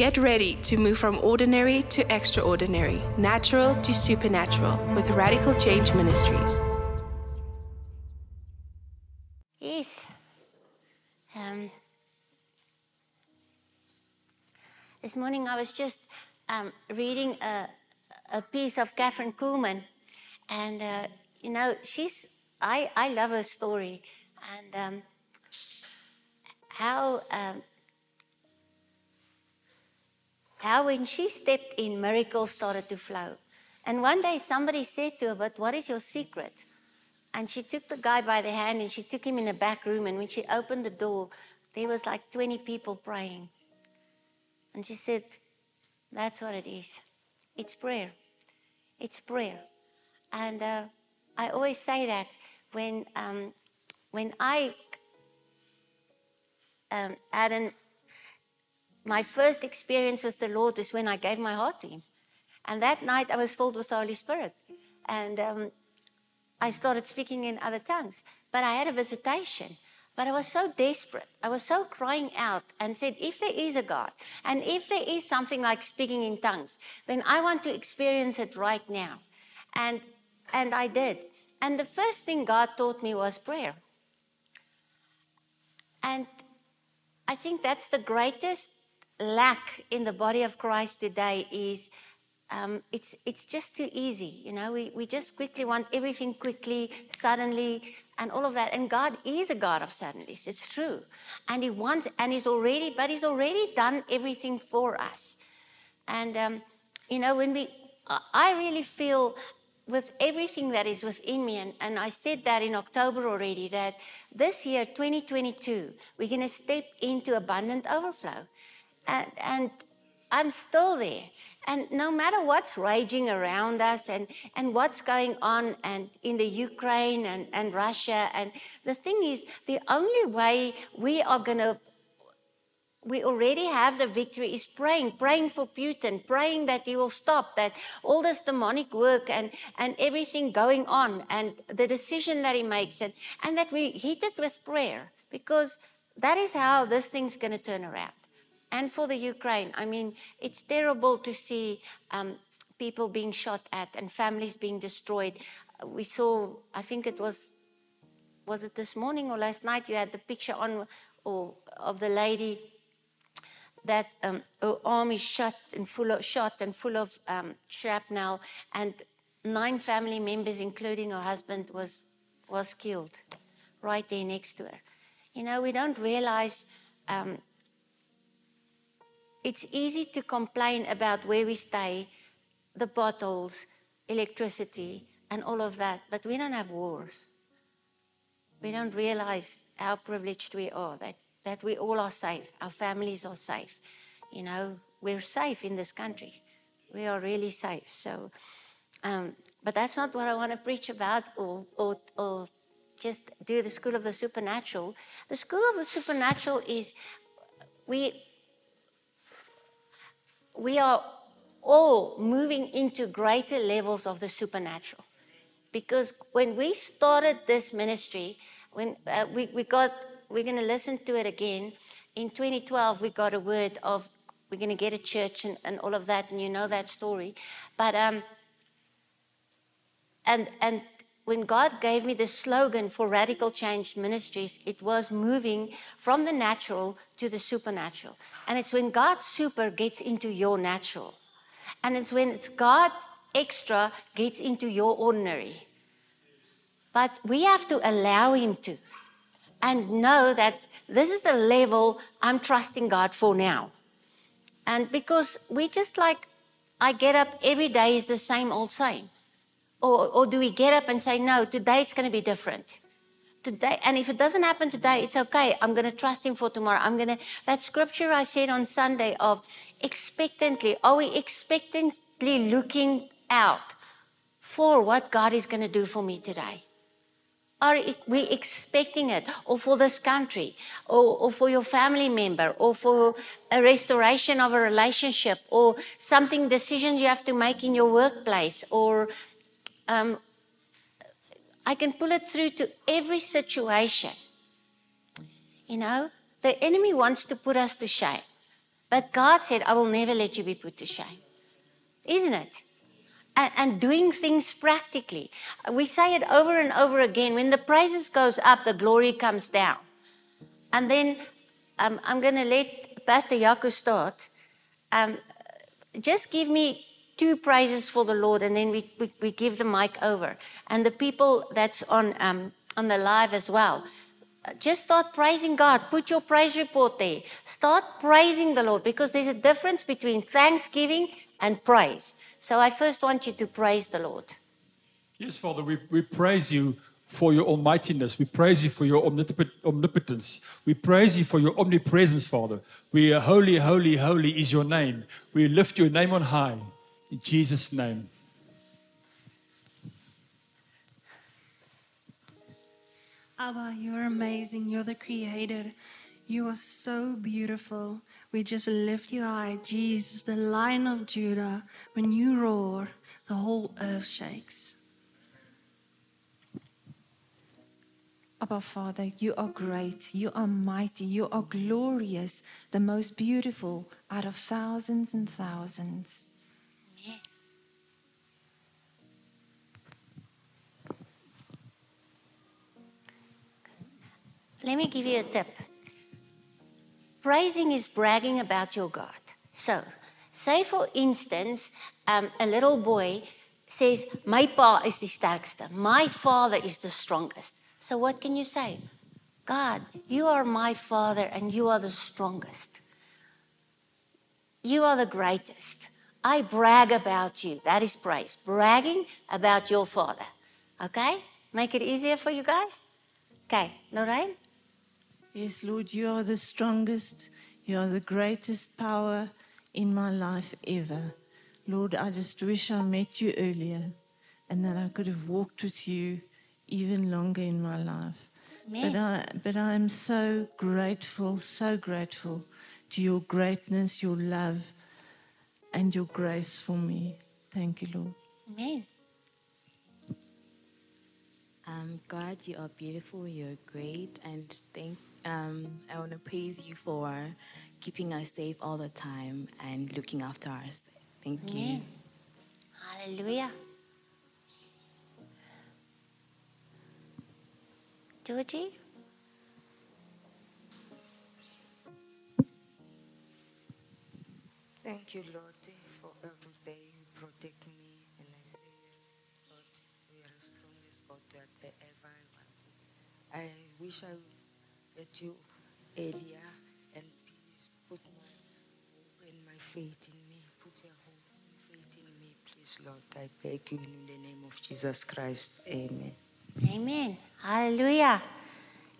Get ready to move from ordinary to extraordinary, natural to supernatural with Radical Change Ministries. Yes. Um, this morning I was just um, reading a, a piece of Kathryn Kuhlman, and uh, you know she's I I love her story and um, how um, how when she stepped in, miracles started to flow. And one day somebody said to her, "But what is your secret?" And she took the guy by the hand and she took him in a back room. And when she opened the door, there was like 20 people praying. And she said, That's what it is. It's prayer. It's prayer. And uh, I always say that when, um, when I um, had an, my first experience with the Lord is when I gave my heart to Him. And that night I was filled with the Holy Spirit. And um, I started speaking in other tongues. But I had a visitation. But I was so desperate. I was so crying out and said, if there is a God, and if there is something like speaking in tongues, then I want to experience it right now. And, and I did. And the first thing God taught me was prayer. And I think that's the greatest lack in the body of Christ today is um, it's, it's just too easy. You know, we, we just quickly want everything quickly, suddenly, and all of that. And God is a God of suddenlies. It's true. And He wants, and He's already, but He's already done everything for us. And, um, you know, when we, I really feel with everything that is within me, and, and I said that in October already, that this year, 2022, we're going to step into abundant overflow. And, and I'm still there. And no matter what's raging around us and, and what's going on and in the Ukraine and, and Russia, and the thing is, the only way we are going to we already have the victory is praying, praying for Putin, praying that he will stop, that all this demonic work and, and everything going on and the decision that he makes, and, and that we hit it with prayer because that is how this thing's going to turn around and for the Ukraine. I mean, it's terrible to see um, people being shot at and families being destroyed. We saw, I think it was, was it this morning or last night? You had the picture on or, of the lady that um, her arm is shot and full of shot and full of um, shrapnel, and nine family members, including her husband, was was killed right there next to her. You know, we don't realize um, it's easy to complain about where we stay, the bottles, electricity, and all of that, but we don't have wars. We don't realize how privileged we are, that, that we all are safe, our families are safe. You know, we're safe in this country. We are really safe. So, um, but that's not what I want to preach about or, or, or just do the School of the Supernatural. The School of the Supernatural is we we are all moving into greater levels of the supernatural. Because when we started this ministry, when uh, we, we got, we're going to listen to it again. In 2012, we got a word of we're going to get a church and, and all of that, and you know that story. But um, and and when God gave me the slogan for Radical Change Ministries, it was moving from the natural to the supernatural. And it's when God's super gets into your natural. And it's when it's God extra gets into your ordinary. But we have to allow Him to and know that this is the level I'm trusting God for now. And because we just like, I get up every day is the same old same. Or, or do we get up and say, no, today it's going to be different? Today, and if it doesn't happen today, it's okay. I'm going to trust Him for tomorrow. I'm going to, that scripture I said on Sunday of expectantly, are we expectantly looking out for what God is going to do for me today? Are we expecting it, or for this country, or, or, for your family member, or for a restoration of a relationship, or something decision you have to make in your workplace, or um, I can pull it through to every situation. You know, the enemy wants to put us to shame. But God said, I will never let you be put to shame. Isn't it? And, and, doing things practically. We say it over and over again. When the praises goes up, the glory comes down. And then um, I'm going to let Pastor Jaco start. Um, just give me two praises for the Lord, and then we, we, we give the mic over. And the people that's on, um, on the live as well. Just start praising God. Put your praise report there. Start praising the Lord because there's a difference between thanksgiving and praise. So I first want you to praise the Lord. Yes, Father, we, we praise you for your almightiness. We praise you for your omnipotence. We praise you for your omnipresence, Father. We are holy, holy, holy is your name. We lift your name on high. In Jesus' name. Abba, you're amazing. You're the creator. You are so beautiful. We just lift you high, Jesus, the lion of Judah. When you roar, the whole earth shakes. Abba Father, you are great, you are mighty, you are glorious, the most beautiful out of thousands and thousands. Let me give you a tip. Praising is bragging about your God. So, say for instance, um, a little boy says, My pa is the sterkste, my father is the strongest. So, what can you say? God, you are my father and you are the strongest. You are the greatest. I brag about you. That is praise. Bragging about your father. Okay? Make it easier for you guys? Okay, Lorraine? Yes, Lord, you are the strongest. You are the greatest power in my life ever. Lord, I just wish I met you earlier and that I could have walked with you even longer in my life. But I, but I am so grateful, so grateful to your greatness, your love, and your grace for me. Thank you, Lord. Amen. Um, God, you are beautiful, you're great, and thank um, I want to praise you for keeping us safe all the time and looking after us. Thank Amen. you. Hallelujah. Georgie? Thank you, Lord, for every day you protect me. And I say, Lord, you are the strongest God that I ever. I wish I at you earlier and please put my hope and my faith in me. Put your hope and faith in me, please, Lord. I beg you in the name of Jesus Christ. Amen. Amen. Hallelujah.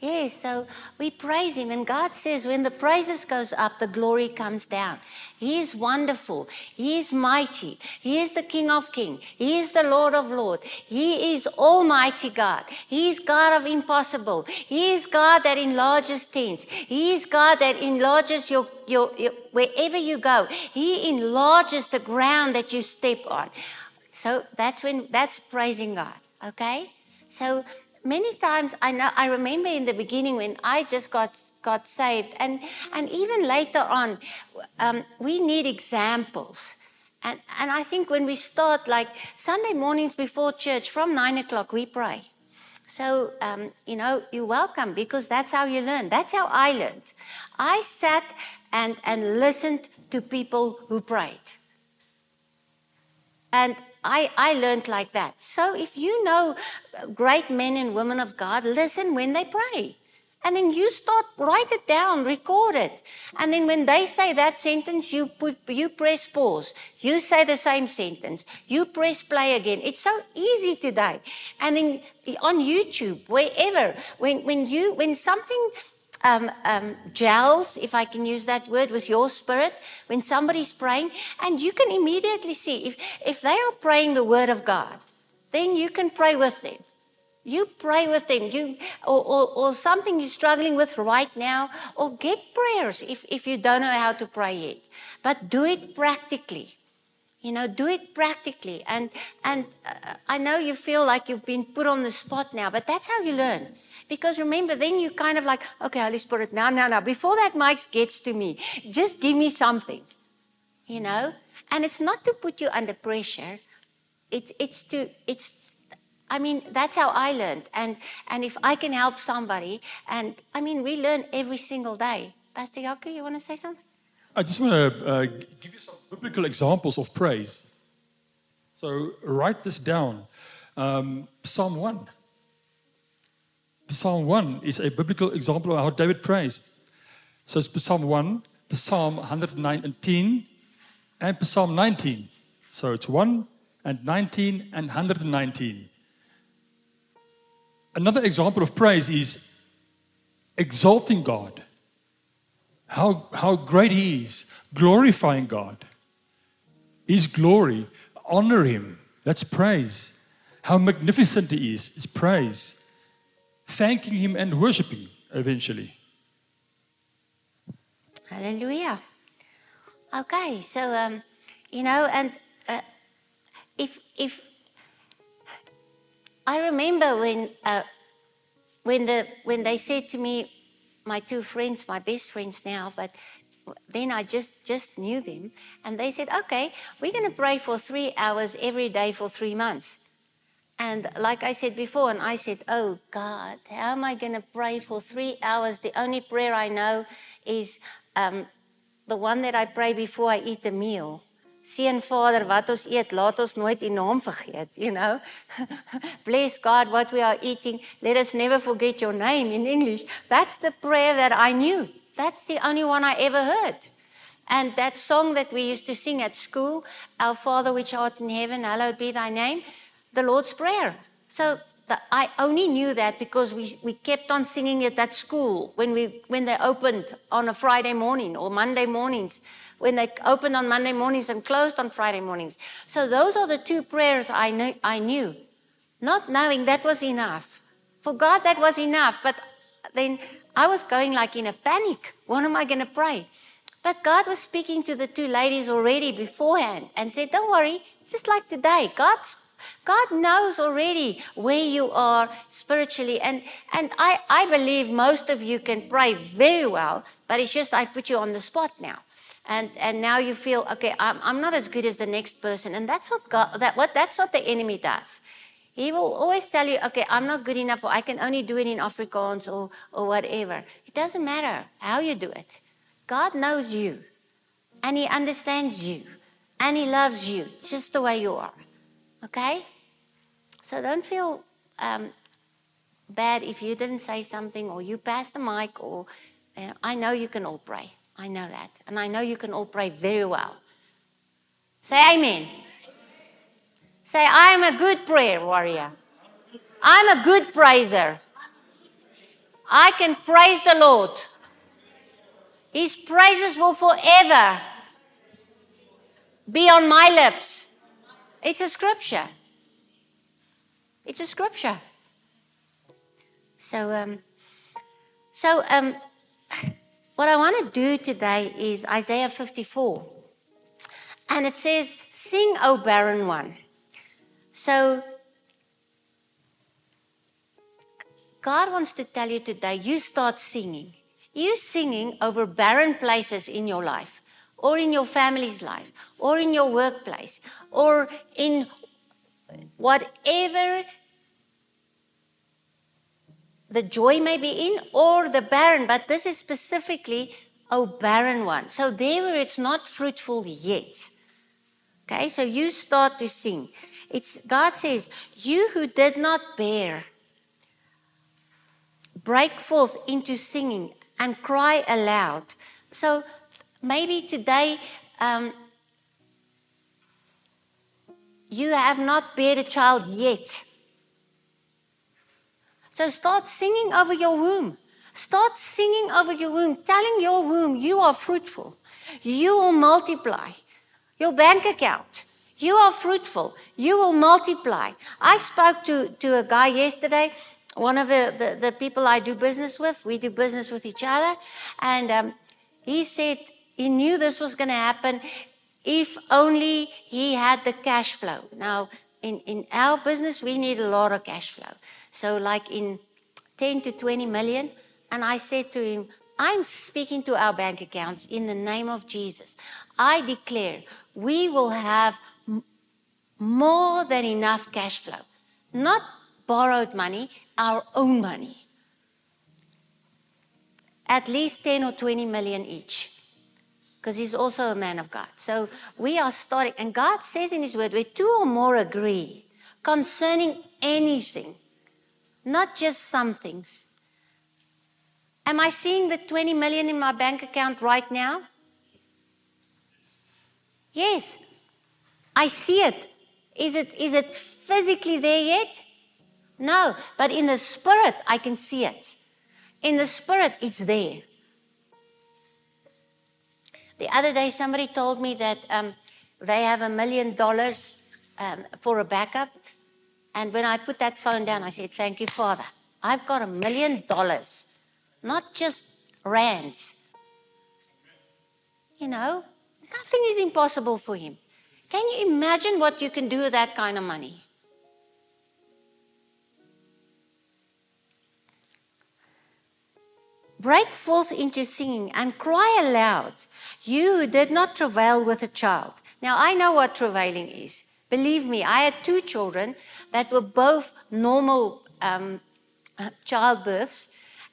Yes, so we praise him and God says when the praises goes up the glory comes down. He is wonderful. He is mighty. He is the King of kings. He is the Lord of lords. He is almighty God. He is God of impossible. He is God that enlarges things. He is God that enlarges your, your, your wherever you go. He enlarges the ground that you step on. So that's when that's praising God. Okay? So many times I know I remember in the beginning when I just got got saved, and and even later on, um, we need examples. And, and I think when we start, like Sunday mornings before church, from nine o'clock, we pray. So, um, you know, you're welcome because that's how you learn. That's how I learned. I sat and, and listened to people who prayed. And I, I learned like that. So if you know uh, great men and women of God, listen when they pray. And then you start, write it down, record it. And then when they say that sentence, you put, you press pause. You say the same sentence. You press play again. It's so easy today. And then eh, on YouTube, wherever, when, when you, when something um, um, gels, if I can use that word, with your spirit when somebody's praying, and you can immediately see if, if they are praying the word of God, then you can pray with them. You pray with them, you or, or, or something you're struggling with right now, or get prayers if, if you don't know how to pray yet. But do it practically. You know, do it practically. And and uh, I know you feel like you've been put on the spot now, but that's how you learn. Because remember, then you're kind of like, okay, Holy Spirit, now, now, now, before that mic gets to me, just give me something, you know? And it's not to put you under pressure. It's, it's to, it's, I mean, that's how I learned. And, and if I can help somebody, and I mean, we learn every single day. Pastor Jaco, you want to say something? I just want to uh, give you some biblical examples of praise. So write this down. Um, Psalm 1. Psalm 1 is a biblical example of how David prays. So it's Psalm 1, Psalm 119, and Psalm 19. So it's 1 and 19 and 119. Another example of praise is exalting God. How, how great He is, glorifying God. His glory, honor Him. That's praise. How magnificent He is, is praise. Thanking Him and worshiping eventually. Hallelujah. Okay, so um, you know, and uh, if if I remember when uh, when the when they said to me, my two friends, my best friends now, but then I just just knew them, and they said, okay, we're going to pray for three hours every day for three months. And like I said before, and I said, Oh God, how am I going to pray for three hours? The only prayer I know is um, the one that I pray before I eat a meal. Seun Vader, wat ons eet, laat ons nooit U naam vergeet, you know. Bless God what we are eating. Let us never forget your name in English. That's the prayer that I knew. That's the only one I ever heard. And that song that we used to sing at school, Our Father which art in heaven, hallowed be thy name, the Lord's Prayer. So the, I only knew that because we, we kept on singing it at school when, we, when they opened on a Friday morning or Monday mornings, when they opened on Monday mornings and closed on Friday mornings. So those are the two prayers I, knew, I knew, not knowing that was enough. For God, that was enough. But then I was going like in a panic. What am I going to pray? But God was speaking to the two ladies already beforehand and said, Don't worry, just like today, God's God knows already where you are spiritually. And, and I, I believe most of you can pray very well, but it's just I put you on the spot now. And, and now you feel, okay, I'm, I'm not as good as the next person. And that's what, God, that, what, that's what the enemy does. He will always tell you, okay, I'm not good enough, or I can only do it in Afrikaans or, or whatever. It doesn't matter how you do it. God knows you, and He understands you, and He loves you just the way you are. Okay? So don't feel um, bad if you didn't say something or you passed the mic or uh, I know you can all pray. I know that. And I know you can all pray very well. Say amen. Say, I am a good prayer warrior. I'm a good praiser. I can praise the Lord. His praises will forever be on my lips. It's a scripture. It's a scripture. So, um, so um, what I want to do today is Isaiah 54. And it says, Sing, O barren one. So, God wants to tell you today, you start singing. You singing over barren places in your life, or in your family's life, or in your workplace, or in whatever the joy may be in, or the barren, but this is specifically a barren one. So there where it's not fruitful yet. Okay, so you start to sing. It's God says, You who did not bear, break forth into singing and cry aloud. So maybe today um, you have not bear a child yet. So start singing over your womb. Start singing over your womb, telling your womb you are fruitful. You will multiply. Your bank account. You are fruitful. You will multiply. I spoke to, to a guy yesterday, one of the, the, the people I do business with. We do business with each other. And um, he said he knew this was going to happen if only he had the cash flow. Now, in, in our business, we need a lot of cash flow. So, like in 10 to 20 million. And I said to him, I'm speaking to our bank accounts in the name of Jesus. I declare we will have more than enough cash flow, not borrowed money, our own money. At least 10 or 20 million each. Because he's also a man of God. So we are starting, and God says in His Word, where two or more agree concerning anything, not just some things. Am I seeing the 20 million in my bank account right now? Yes. I see it. Is it is it physically there yet? No, but in the spirit I can see it. In the spirit it's there. The other day somebody told me that um, they have a million dollars um, for a backup. And when I put that phone down, I said, Thank you, Father. I've got a million dollars, not just rands. You know, nothing is impossible for him. Can you imagine what you can do with that kind of money? Break forth into singing and cry aloud, you who did not travail with a child. Now, I know what travailing is. Believe me, I had two children that were both normal um, childbirths.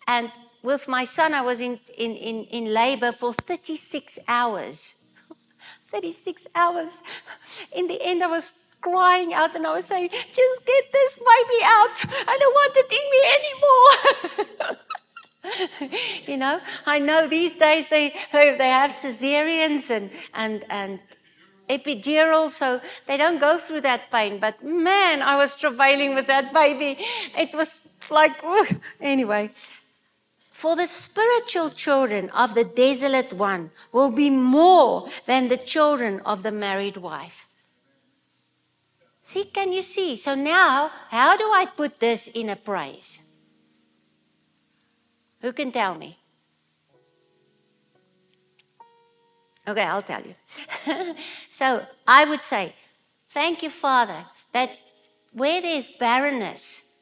And with my son, I was in, in, in, in labor for 36 hours. 36 hours. In the end, I was crying out and I was saying, just get this baby out. I don't want it in me anymore. you know, I know these days they, they have cesareans and, and, and epidural, so they don't go through that pain. But man, I was travailing with that baby. It was like, anyway. For the spiritual children of the desolate one will be more than the children of the married wife. See, can you see? So now, how do I put this in a praise? Who can tell me? Okay, I'll tell you. so I would say, Thank you, Father, that where there's barrenness,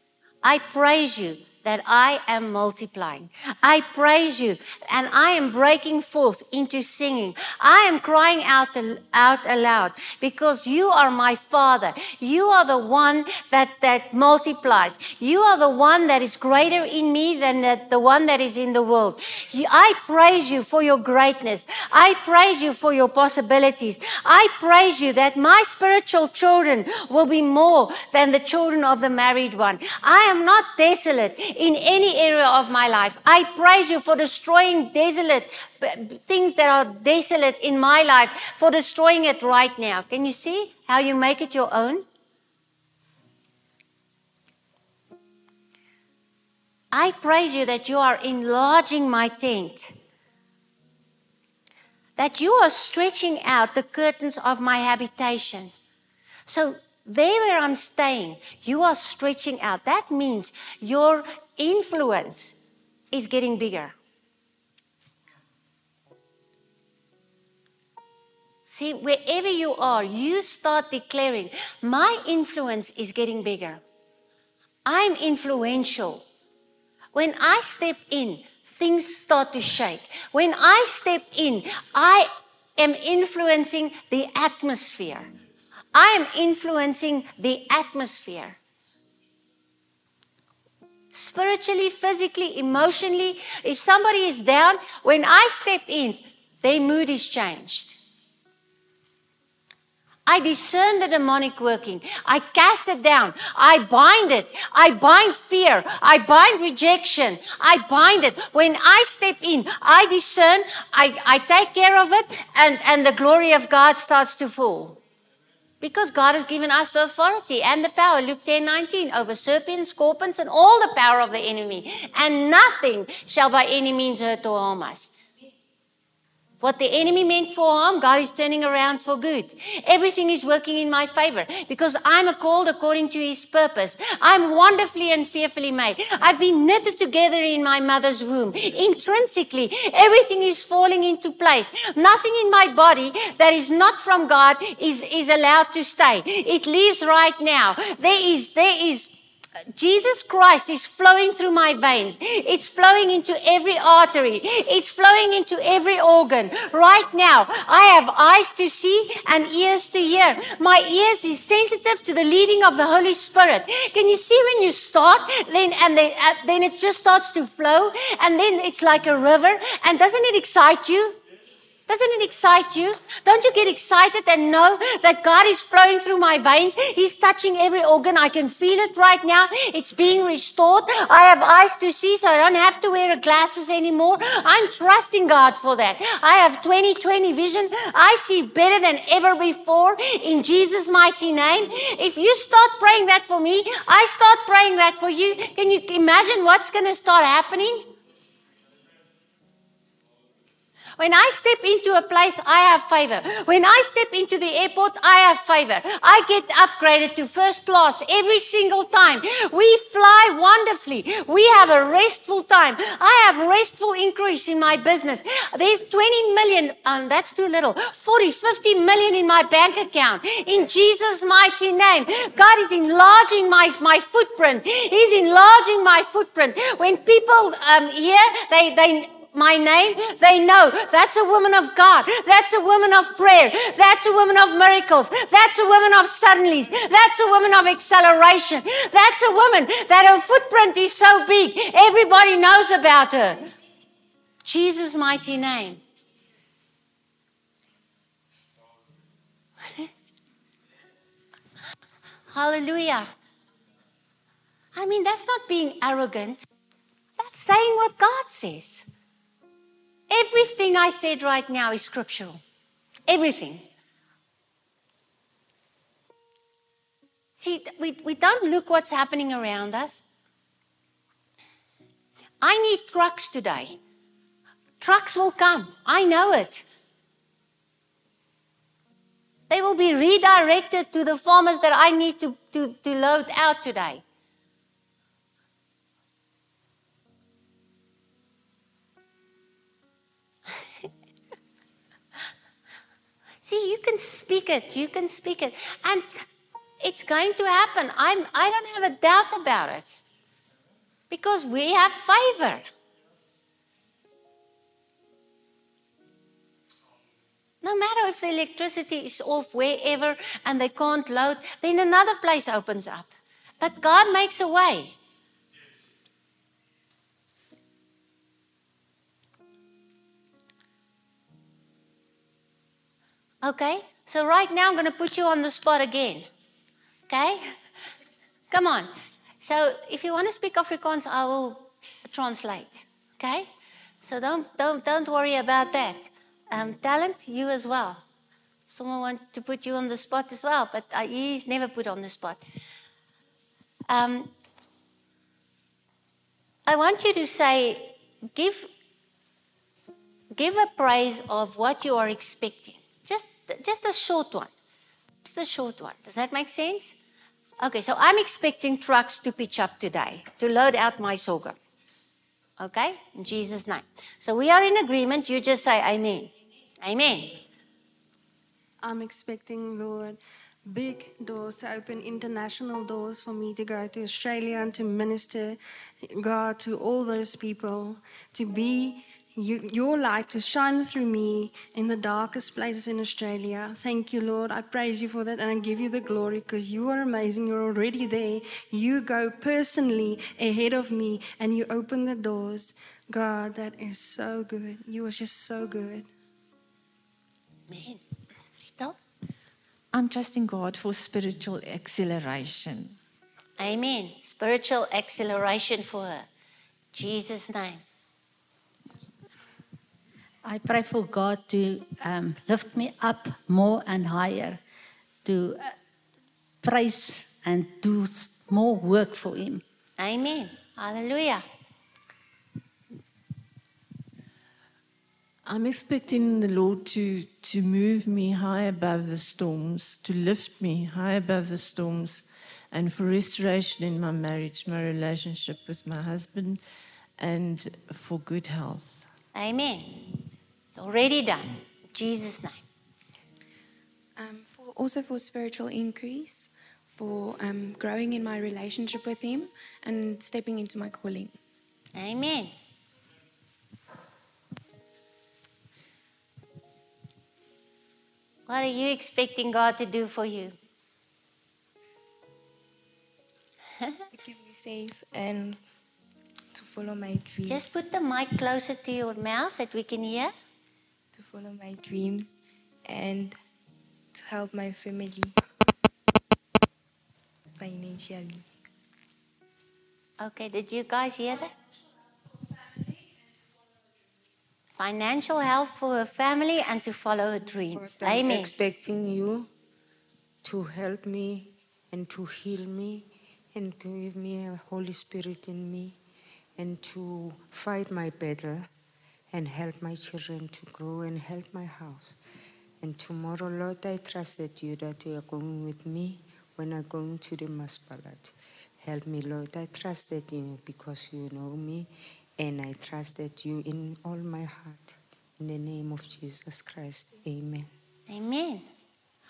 I praise you that I am multiplying. I praise you and I am breaking forth into singing. I am crying out, out aloud because you are my Father. You are the one that, that multiplies. You are the one that is greater in me than that, the one that is in the world. I praise you for your greatness. I praise you for your possibilities. I praise you that my spiritual children will be more than the children of the married one. I am not desolate in any area of my life. I praise you for destroying desolate things that are desolate in my life, for destroying it right now. Can you see how you make it your own? I praise you that you are enlarging my tent. That you are stretching out the curtains of my habitation. So there where I'm staying, you are stretching out. That means your influence is getting bigger. See, wherever you are, you start declaring, my influence is getting bigger. I'm influential. When I step in, things start to shake. When I step in, I am influencing the atmosphere. I am influencing the atmosphere spiritually, physically, emotionally. If somebody is down, when I step in, their mood is changed. I discern the demonic working. I cast it down. I bind it. I bind fear. I bind rejection. I bind it. When I step in, I discern, I, I take care of it, and, and the glory of God starts to fall. Because God has given us the authority and the power, Luke 10 19, over serpents, scorpions, and all the power of the enemy. And nothing shall by any means hurt or harm us. What the enemy meant for harm, God is turning around for good. Everything is working in my favor because I'm called according to his purpose. I'm wonderfully and fearfully made. I've been knitted together in my mother's womb. Intrinsically, everything is falling into place. Nothing in my body that is not from God is, is allowed to stay. It leaves right now. There is, there is Jesus Christ is flowing through my veins. It's flowing into every artery. It's flowing into every organ. Right now, I have eyes to see and ears to hear. My ears is sensitive to the leading of the Holy Spirit. Can you see when you start, then and then, uh, then it just starts to flow, and then it's like a river. And doesn't it excite you? Doesn't it excite you? Don't you get excited and know that God is flowing through my veins? He's touching every organ. I can feel it right now. It's being restored. I have eyes to see, so I don't have to wear glasses anymore. I'm trusting God for that. I have 2020 vision. I see better than ever before in Jesus' mighty name. If you start praying that for me, I start praying that for you. Can you imagine what's going to start happening? When I step into a place, I have favor. When I step into the airport, I have favor. I get upgraded to first class every single time. We fly wonderfully. We have a restful time. I have restful increase in my business. There's 20 million, um, that's too little, 40, 50 million in my bank account. In Jesus' mighty name, God is enlarging my, my footprint. He's enlarging my footprint. When people um, hear, they, they, my name, they know that's a woman of God. That's a woman of prayer. That's a woman of miracles. That's a woman of suddenlies. That's a woman of acceleration. That's a woman that her footprint is so big, everybody knows about her. Jesus' mighty name. Hallelujah. I mean, that's not being arrogant. That's saying what God says. Everything I said right now is scriptural. Everything. See, we, we don't look what's happening around us. I need trucks today. Trucks will come. I know it. They will be redirected to the farmers that I need to, to, to load out today. See, you can speak it. You can speak it. And it's going to happen. I'm, I don't have a doubt about it. Because we have favor. No matter if the electricity is off wherever and they can't load, then another place opens up. But God makes a way. Okay? So right now I'm going to put you on the spot again. Okay? Come on. So if you want to speak Afrikaans, I will translate. Okay? So don't don't don't worry about that. Um, talent, you as well. Someone want to put you on the spot as well, but I, he's never put on the spot. Um, I want you to say, give give a praise of what you are expecting. Just a short one. Just a short one. Does that make sense? Okay, so I'm expecting trucks to pitch up today to load out my sorghum. Okay, in Jesus' name. So we are in agreement. You just say Amen. Amen. I'm expecting, Lord, big doors to open, international doors for me to go to Australia and to minister, God, to all those people, to be you, your light to shine through me in the darkest places in Australia. Thank you, Lord. I praise you for that and I give you the glory because you are amazing. You're already there. You go personally ahead of me and you open the doors. God, that is so good. You are just so good. Amen. Rita? I'm trusting God for spiritual acceleration. Amen. Spiritual acceleration for her. Jesus' name. I pray for God to um, lift me up more and higher, to uh, praise and do more work for Him. Amen. Hallelujah. I'm expecting the Lord to, to move me high above the storms, to lift me high above the storms, and for restoration in my marriage, my relationship with my husband, and for good health. Amen. Already done. Jesus' name. Um, for, also for spiritual increase, for um, growing in my relationship with Him and stepping into my calling. Amen. What are you expecting God to do for you? to keep me safe and to follow my dreams. Just put the mic closer to your mouth that we can hear. To follow my dreams and to help my family financially. Okay, did you guys hear that? Financial help for her family and to follow her dreams. I'm Amen. expecting you to help me and to heal me and give me a Holy Spirit in me and to fight my battle and help my children to grow and help my house. And tomorrow, Lord, I trust that you that you are going with me when I'm going to the Maspalat. Help me, Lord. I trust that you because you know me and I trust that you in all my heart. In the name of Jesus Christ. Amen. Amen.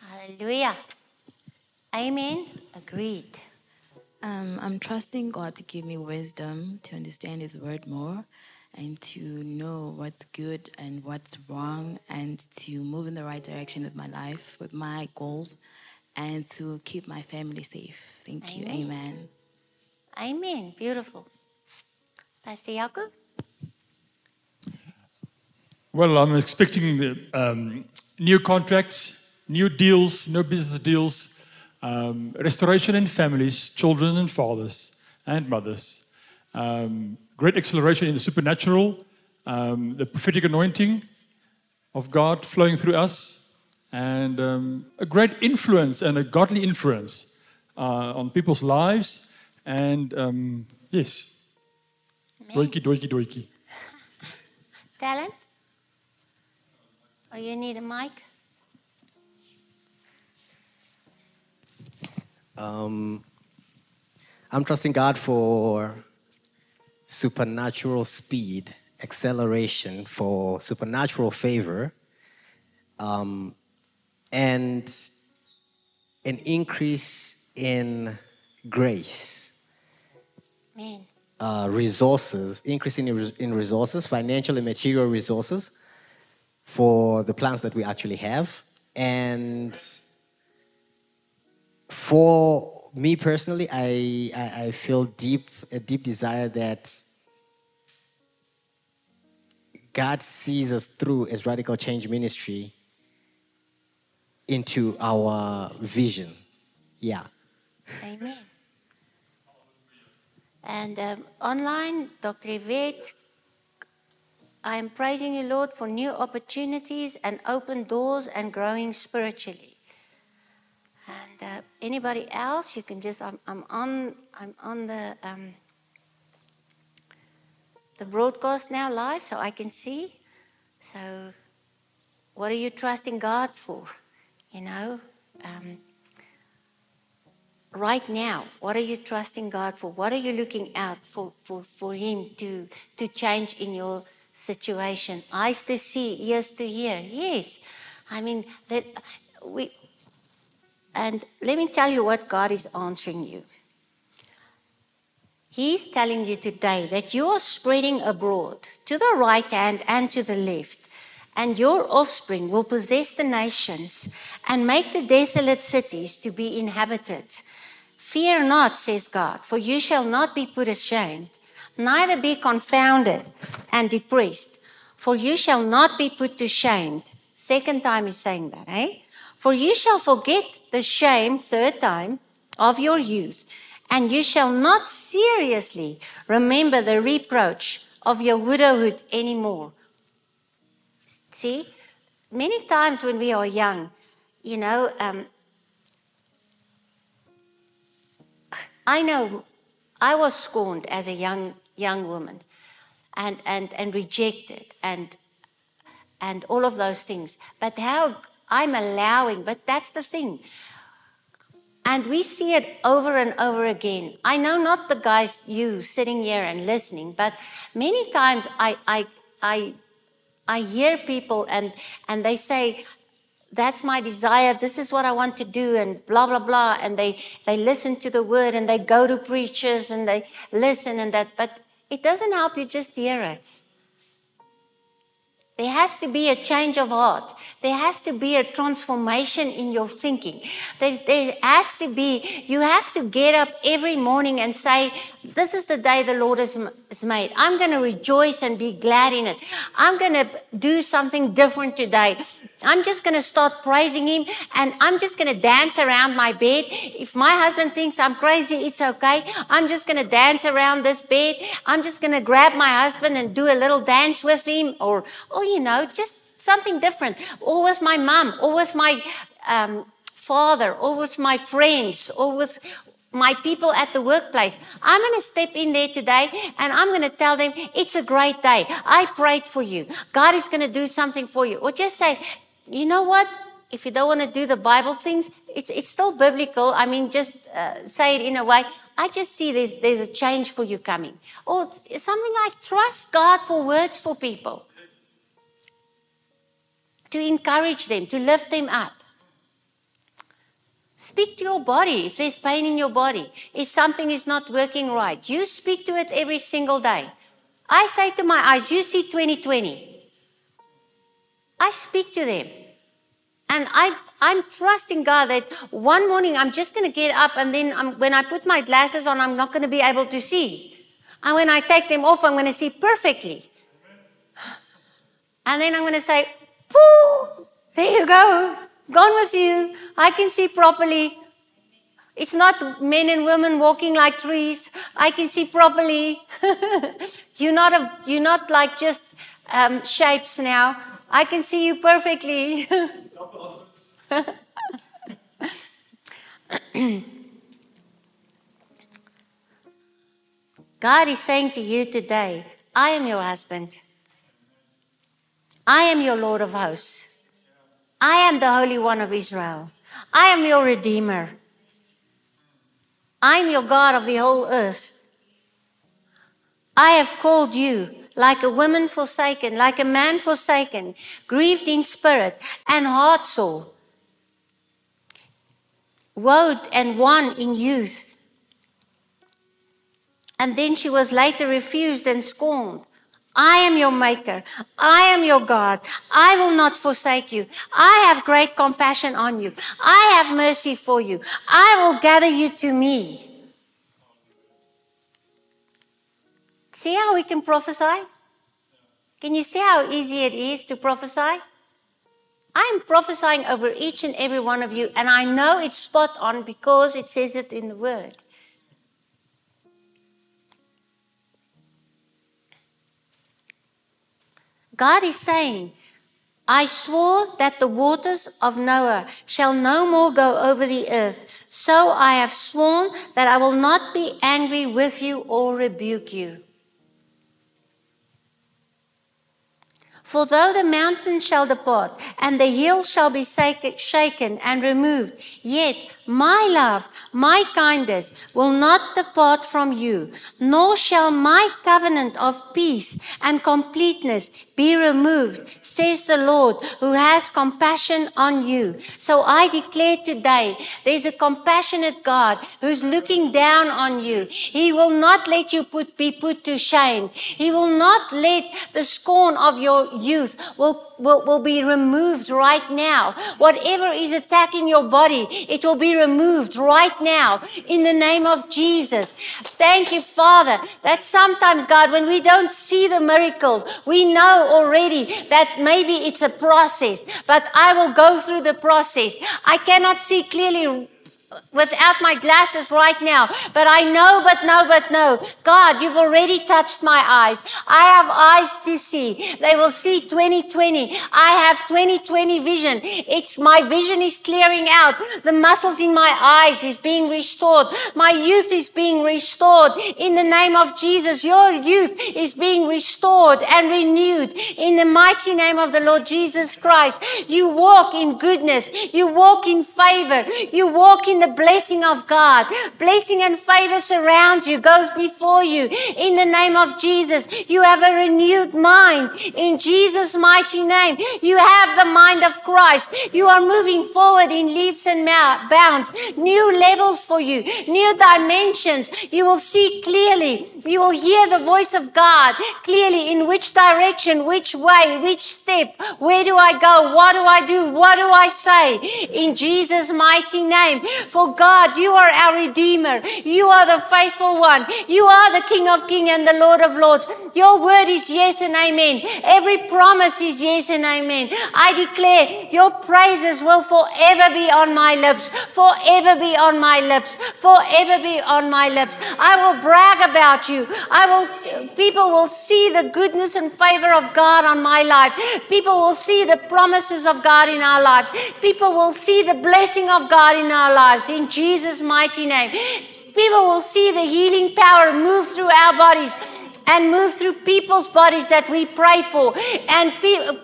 Hallelujah. Amen. Agreed. Um, I'm trusting God to give me wisdom to understand His word more and to know what's good and what's wrong and to move in the right direction with my life, with my goals, and to keep my family safe. Thank you. Amen. Amen. Amen. Beautiful. Pastor Jaco? Well, I'm expecting the, um, new contracts, new deals, no business deals, um, restoration in families, children and fathers and mothers, um, great acceleration in the supernatural, um, the prophetic anointing of God flowing through us, and um, a great influence and a godly influence uh, on people's lives. And um, yes, doikie, doikie, doikie. Talent? Oh, you need a mic? Um, I'm trusting God for supernatural speed, acceleration, for supernatural favor, um, and an increase in grace, Amen. uh, resources, increase in, in resources, financial and material resources for the plans that we actually have. And for me personally, I, I, I feel deep a deep desire that God sees us through as radical change ministry into our vision. Yeah. Amen. And um, online, Dr. Yvette, I am praising you, Lord, for new opportunities and open doors and growing spiritually. And uh, anybody else, you can just, I'm, I'm on, I'm on the, um, the broadcast now live so I can see. So, what are you trusting God for? You know, um, right now, what are you trusting God for? What are you looking out for, for, for Him to, to change in your situation? Eyes to see, ears to hear. Yes. I mean, that we, and let me tell you what God is answering you. He's telling you today that you are spreading abroad to the right hand and to the left, and your offspring will possess the nations and make the desolate cities to be inhabited. Fear not, says God, for you shall not be put ashamed, neither be confounded and depressed, for you shall not be put to shame. Second time he's saying that, eh? For you shall forget the shame, third time, of your youth, and you shall not seriously remember the reproach of your widowhood anymore. See, many times when we are young, you know, um, I know I was scorned as a young young woman and, and, and rejected and and all of those things. But how I'm allowing, but that's the thing. And we see it over and over again. I know not the guys, you sitting here and listening, but many times I, I, I, I hear people and, and they say, that's my desire. This is what I want to do, and blah blah blah. And they they listen to the word, and they go to preachers, and they listen and that. But it doesn't help you just hear it. There has to be a change of heart. There has to be a transformation in your thinking. There, there, has to be, you have to get up every morning and say, This is the day the Lord has, has made. I'm going to rejoice and be glad in it. I'm going to do something different today. I'm just going to start praising Him and I'm just going to dance around my bed. If my husband thinks I'm crazy, it's okay. I'm just going to dance around this bed. I'm just going to grab my husband and do a little dance with him or, or you know, just something different. With my mom, with my um, father, with my friends, with my people at the workplace. I'm going to step in there today and I'm going to tell them it's a great day. I prayed for you. God is going to do something for you. Or just say, you know what? If you don't want to do the Bible things, it's, it's still biblical. I mean, just uh, say it in a way. I just see there's, there's a change for you coming. Or something like trust God for words for people to encourage them, to lift them up. Speak to your body if there's pain in your body, if something is not working right. You speak to it every single day. I say to my eyes, You see 2020. I speak to them. And I, I'm trusting God that one morning I'm just going to get up, and then I'm, when I put my glasses on, I'm not going to be able to see. And when I take them off, I'm going to see perfectly. And then I'm going to say, There you go. Gone with you. I can see properly. It's not men and women walking like trees. I can see properly. you're not a, you're not like just um, shapes now. I can see you perfectly. God is saying to you today, I am your husband. I am your Lord of hosts. I am the Holy One of Israel. I am your Redeemer. I am your God of the whole earth. I have called you like a woman forsaken, like a man forsaken, grieved in spirit and heart sore, woed and won in youth. And then she was later refused and scorned. I am your maker. I am your God. I will not forsake you. I have great compassion on you. I have mercy for you. I will gather you to me. See how we can prophesy? Can you see how easy it is to prophesy? I am prophesying over each and every one of you, and I know it's spot on because it says it in the Word. God is saying, I swore that the waters of Noah shall no more go over the earth. So I have sworn that I will not be angry with you or rebuke you. For though the mountains shall depart, and the hills shall be shaken and removed, yet my love, my kindness will not depart from you, nor shall my covenant of peace and completeness be removed, says the Lord, who has compassion on you. So I declare today, there's a compassionate God who's looking down on you. He will not let you put, be put to shame. He will not let the scorn of your youth will will, will be removed right now. Whatever is attacking your body, it will be removed right now in the name of Jesus. Thank you, Father, that sometimes, God, when we don't see the miracles, we know already that maybe it's a process, but I will go through the process. I cannot see clearly without my glasses right now, but I know, but know, but know. God, you've already touched my eyes. I have eyes to see. They will see 2020. I have 2020 vision. It's my vision is clearing out. The muscles in my eyes is being restored. My youth is being restored in the name of Jesus. Your youth is being restored and renewed in the mighty name of the Lord Jesus Christ. You walk in goodness. You walk in favor. You walk in the the blessing of God. Blessing and favor surrounds you, goes before you. In the name of Jesus, you have a renewed mind. In Jesus' mighty name, you have the mind of Christ. You are moving forward in leaps and bounds. New levels for you, new dimensions. You will see clearly. You will hear the voice of God clearly in which direction, which way, which step. Where do I go? What do I do? What do I say? In Jesus' mighty name. For God, you are our Redeemer. You are the faithful one. You are the King of Kings and the Lord of Lords. Your word is yes and amen. Every promise is yes and amen. I declare your praises will forever be on my lips, forever be on my lips, forever be on my lips. I will brag about you. I will, people will see the goodness and favor of God on my life. People will see the promises of God in our lives. People will see the blessing of God in our lives in Jesus' mighty name. People will see the healing power move through our bodies and move through people's bodies that we pray for. And people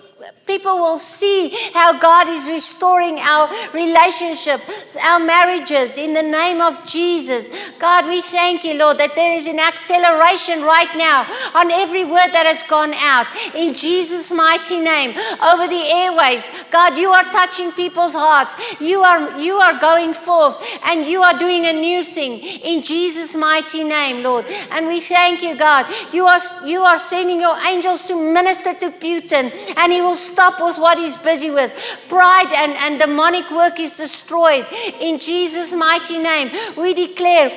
People will see how God is restoring our relationships, our marriages in the name of Jesus. God, we thank you, Lord, that there is an acceleration right now on every word that has gone out in Jesus' mighty name over the airwaves. God, you are touching people's hearts. You are you are going forth and you are doing a new thing in Jesus' mighty name, Lord. And we thank you, God. You are you are sending your angels to minister to Putin and he will stop with what he's busy with. Pride and, and demonic work is destroyed. In Jesus' mighty name, we declare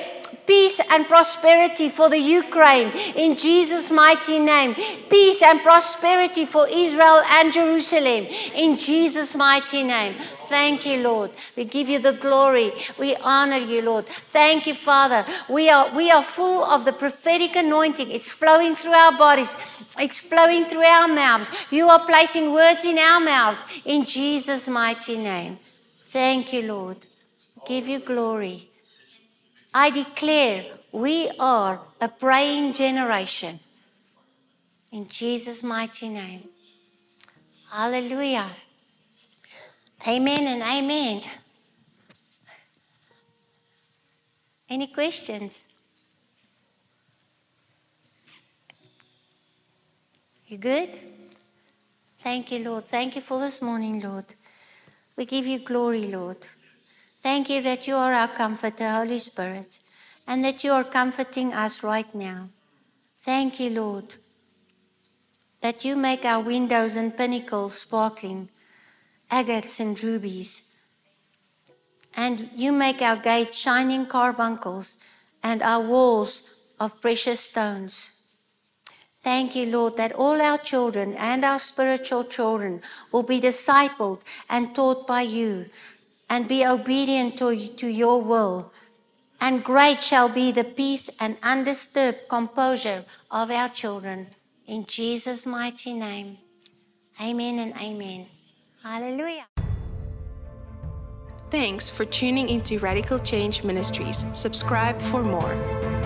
peace and prosperity for the Ukraine in Jesus' mighty name. Peace and prosperity for Israel and Jerusalem in Jesus' mighty name. Thank you, Lord. We give you the glory. We honor you, Lord. Thank you, Father. We are, we are full of the prophetic anointing. It's flowing through our bodies, it's flowing through our mouths. You are placing words in our mouths in Jesus' mighty name. Thank you, Lord. Give you glory. I declare we are a praying generation. In Jesus' mighty name. Hallelujah. Amen and amen. Any questions? You good? Thank you, Lord. Thank you for this morning, Lord. We give you glory, Lord. Thank you that you are our comforter, Holy Spirit, and that you are comforting us right now. Thank you, Lord, that you make our windows and pinnacles sparkling agates and rubies. And you make our gates shining carbuncles and our walls of precious stones. Thank you, Lord, that all our children and our spiritual children will be discipled and taught by you and be obedient to, to your will. And great shall be the peace and undisturbed composure of our children. In Jesus' mighty name. Amen and amen. Hallelujah. Thanks for tuning into Radical Change Ministries. Subscribe for more.